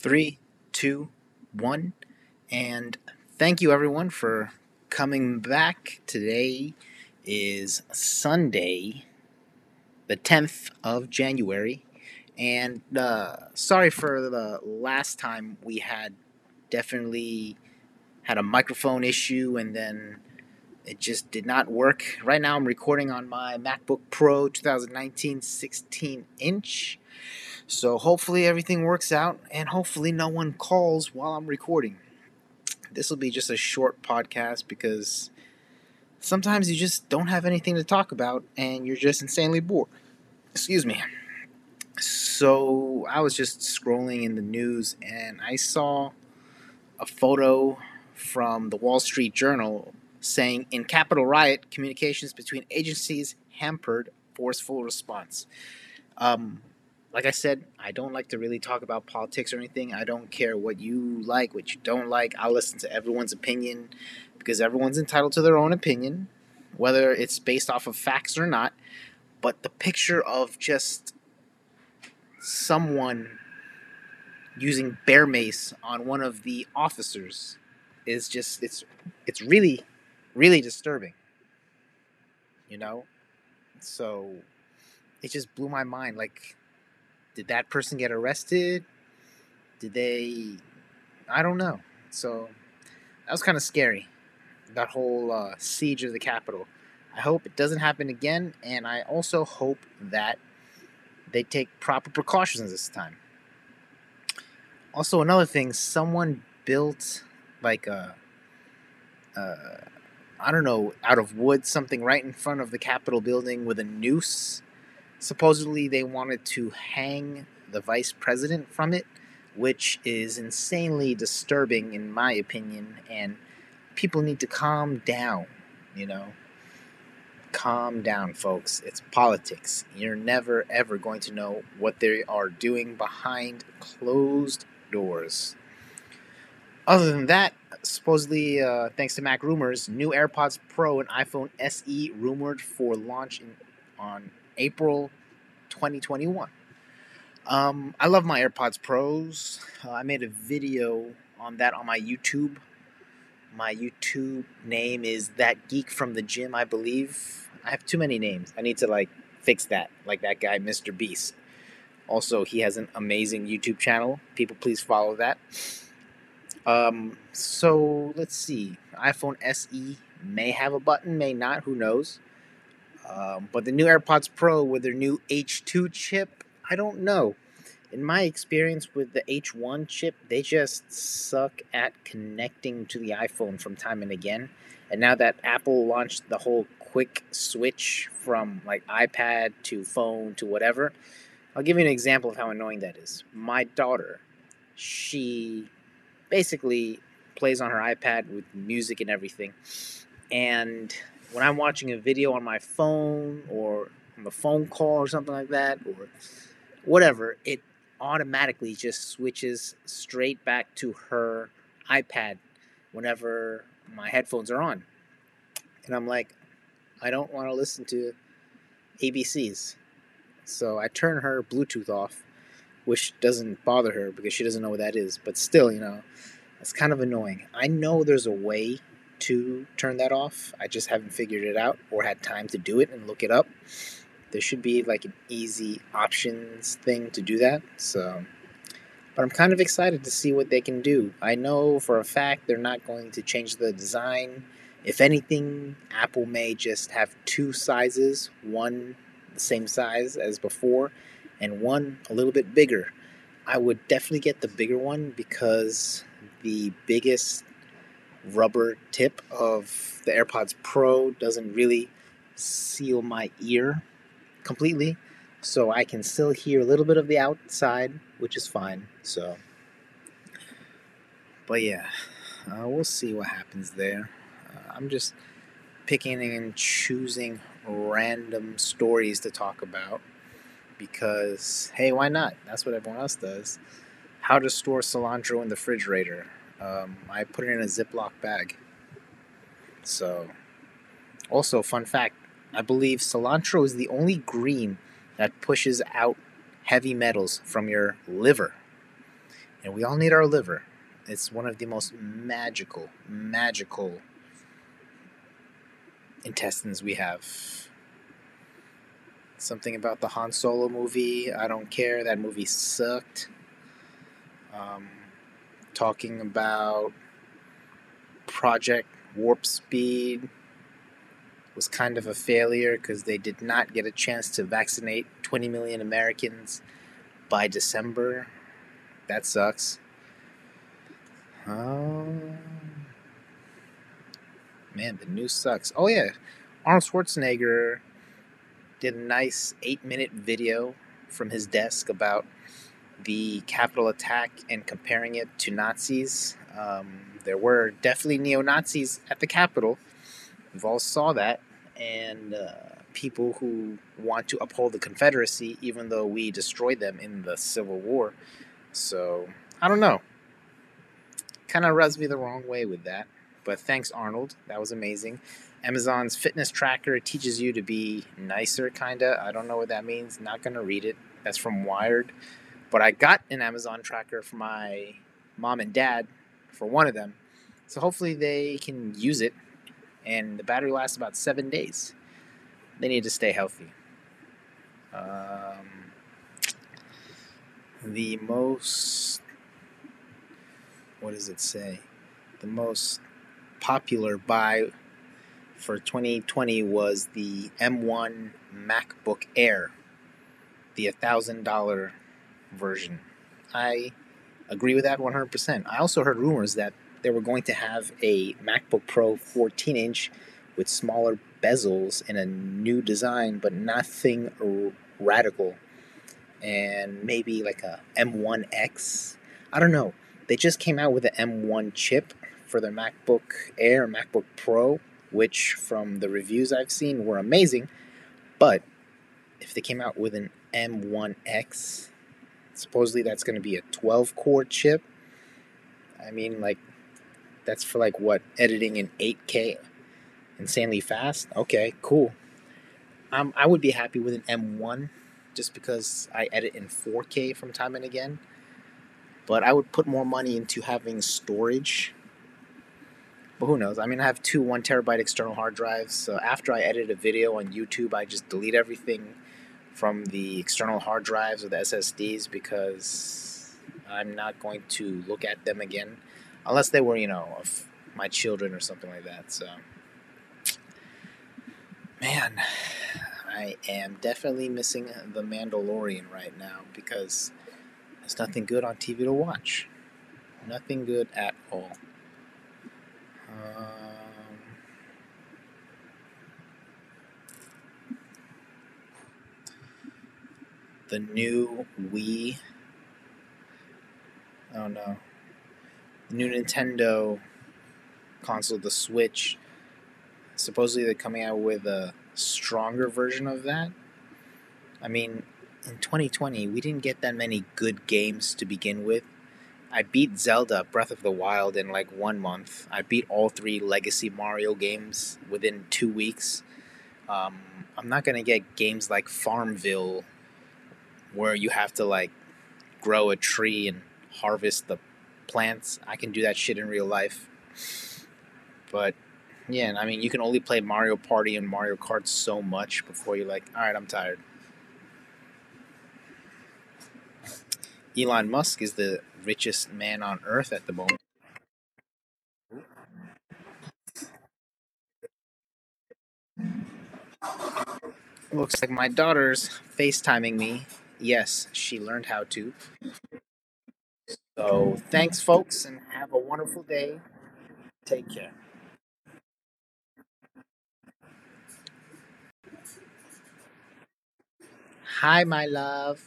Three, two, one. And thank you everyone for coming back. Today is Sunday, the 10th of January. And uh, sorry for the last time we had definitely had a microphone issue and then it just did not work. Right now I'm recording on my MacBook Pro 2019 16 inch. So hopefully everything works out and hopefully no one calls while I'm recording. This will be just a short podcast because sometimes you just don't have anything to talk about and you're just insanely bored. Excuse me. So I was just scrolling in the news and I saw a photo from the Wall Street Journal saying in Capitol riot, communications between agencies hampered forceful response. Um, like I said, I don't like to really talk about politics or anything. I don't care what you like, what you don't like. I'll listen to everyone's opinion because everyone's entitled to their own opinion, whether it's based off of facts or not. But the picture of just someone using bear mace on one of the officers is just it's it's really really disturbing. You know? So it just blew my mind like did that person get arrested? Did they? I don't know. So that was kind of scary. That whole uh, siege of the Capitol. I hope it doesn't happen again, and I also hope that they take proper precautions this time. Also, another thing, someone built like I don't know, out of wood, something right in front of the Capitol building with a noose Supposedly, they wanted to hang the vice president from it, which is insanely disturbing, in my opinion. And people need to calm down, you know? Calm down, folks. It's politics. You're never, ever going to know what they are doing behind closed doors. Other than that, supposedly, uh, thanks to Mac Rumors, new AirPods Pro and iPhone SE rumored for launch in, on April 2021. Um, I love my AirPods Pros. Uh, I made a video on that on my YouTube. My YouTube name is That Geek from the Gym, I believe. I have too many names. I need to like fix that, like that guy, Mr. Beast. Also, he has an amazing YouTube channel. People, please follow that. Um, so let's see. iPhone SE may have a button, may not. Who knows? Um, but the new AirPods Pro with their new H2 chip, I don't know. In my experience with the H1 chip, they just suck at connecting to the iPhone from time and again. And now that Apple launched the whole quick switch from like iPad to phone to whatever, I'll give you an example of how annoying that is. My daughter, she basically plays on her iPad with music and everything. And when I'm watching a video on my phone or on a phone call or something like that or whatever, it automatically just switches straight back to her iPad whenever my headphones are on. And I'm like, I don't want to listen to ABCs. So I turn her Bluetooth off, which doesn't bother her because she doesn't know what that is. But still, you know, it's kind of annoying. I know there's a way to turn that off. I just haven't figured it out or had time to do it and look it up. There should be like an easy options thing to do that. So, but I'm kind of excited to see what they can do. I know for a fact they're not going to change the design. If anything, Apple may just have two sizes, one the same size as before and one a little bit bigger. I would definitely get the bigger one because the biggest rubber tip of the AirPods Pro doesn't really seal my ear completely. So I can still hear a little bit of the outside, which is fine. So, but yeah, uh, we'll see what happens there. Uh, I'm just picking and choosing random stories to talk about because, hey, why not? That's what everyone else does. How to store cilantro in the refrigerator. Um, I put it in a Ziploc bag. So, also, fun fact I believe cilantro is the only green that pushes out heavy metals from your liver. And we all need our liver. It's one of the most magical, magical intestines we have. Something about the Han Solo movie. I don't care. That movie sucked. Um, talking about Project Warp Speed was kind of a failure because they did not get a chance to vaccinate 20 million Americans by December. That sucks. Um, man, the news sucks. Oh, yeah. Arnold Schwarzenegger did a nice eight minute video from his desk about the Capitol attack and comparing it to Nazis. Um, there were definitely neo Nazis at the Capitol. We've all saw that, and uh, people who want to uphold the Confederacy, even though we destroyed them in the Civil War. So I don't know. Kind of rubs me the wrong way with that. But thanks, Arnold. That was amazing. Amazon's fitness tracker teaches you to be nicer, kinda. I don't know what that means. Not gonna read it. That's from Wired. But I got an Amazon tracker for my mom and dad, for one of them. So hopefully they can use it, and the battery lasts about seven days. They need to stay healthy. Um, the most, what does it say? The most popular buy for 2020 was the M1 MacBook Air, the $1,000 version. I agree with that 100%. I also heard rumors that they were going to have a MacBook Pro 14 inch with smaller bezels and a new design, but nothing r- radical. And maybe like a M1X. I don't know. They just came out with an M1 chip for their MacBook Air, and MacBook Pro, which from the reviews I've seen were amazing. But if they came out with an M1X, supposedly that's going to be a 12 core chip. I mean, like, that's for like what? Editing in 8K insanely fast? Okay, cool. Um, I would be happy with an M1 just because I edit in 4K from time and again. But I would put more money into having storage. But who knows? I mean, I have two one terabyte external hard drives. So after I edit a video on YouTube, I just delete everything from the external hard drives or the SSDs because I'm not going to look at them again unless they were, you know, of my children or something like that. So, man, I am definitely missing The Mandalorian right now because there's nothing good on TV to watch. Nothing good at all. Um, the new Wii. I don't know. The new Nintendo console, the Switch. Supposedly they're coming out with a stronger version of that. I mean, in 2020, we didn't get that many good games to begin with. I beat Zelda Breath of the Wild in like one month. I beat all three Legacy Mario games within two weeks. Um, I'm not gonna get games like Farmville where you have to like grow a tree and harvest the plants. I can do that shit in real life. But yeah, I mean, you can only play Mario Party and Mario Kart so much before you're like, all right, I'm tired. Elon Musk is the richest man on earth at the moment. Looks like my daughter's FaceTiming me yes, she learned how to. So thanks, folks, and have a wonderful day. Take care. Hi, my love.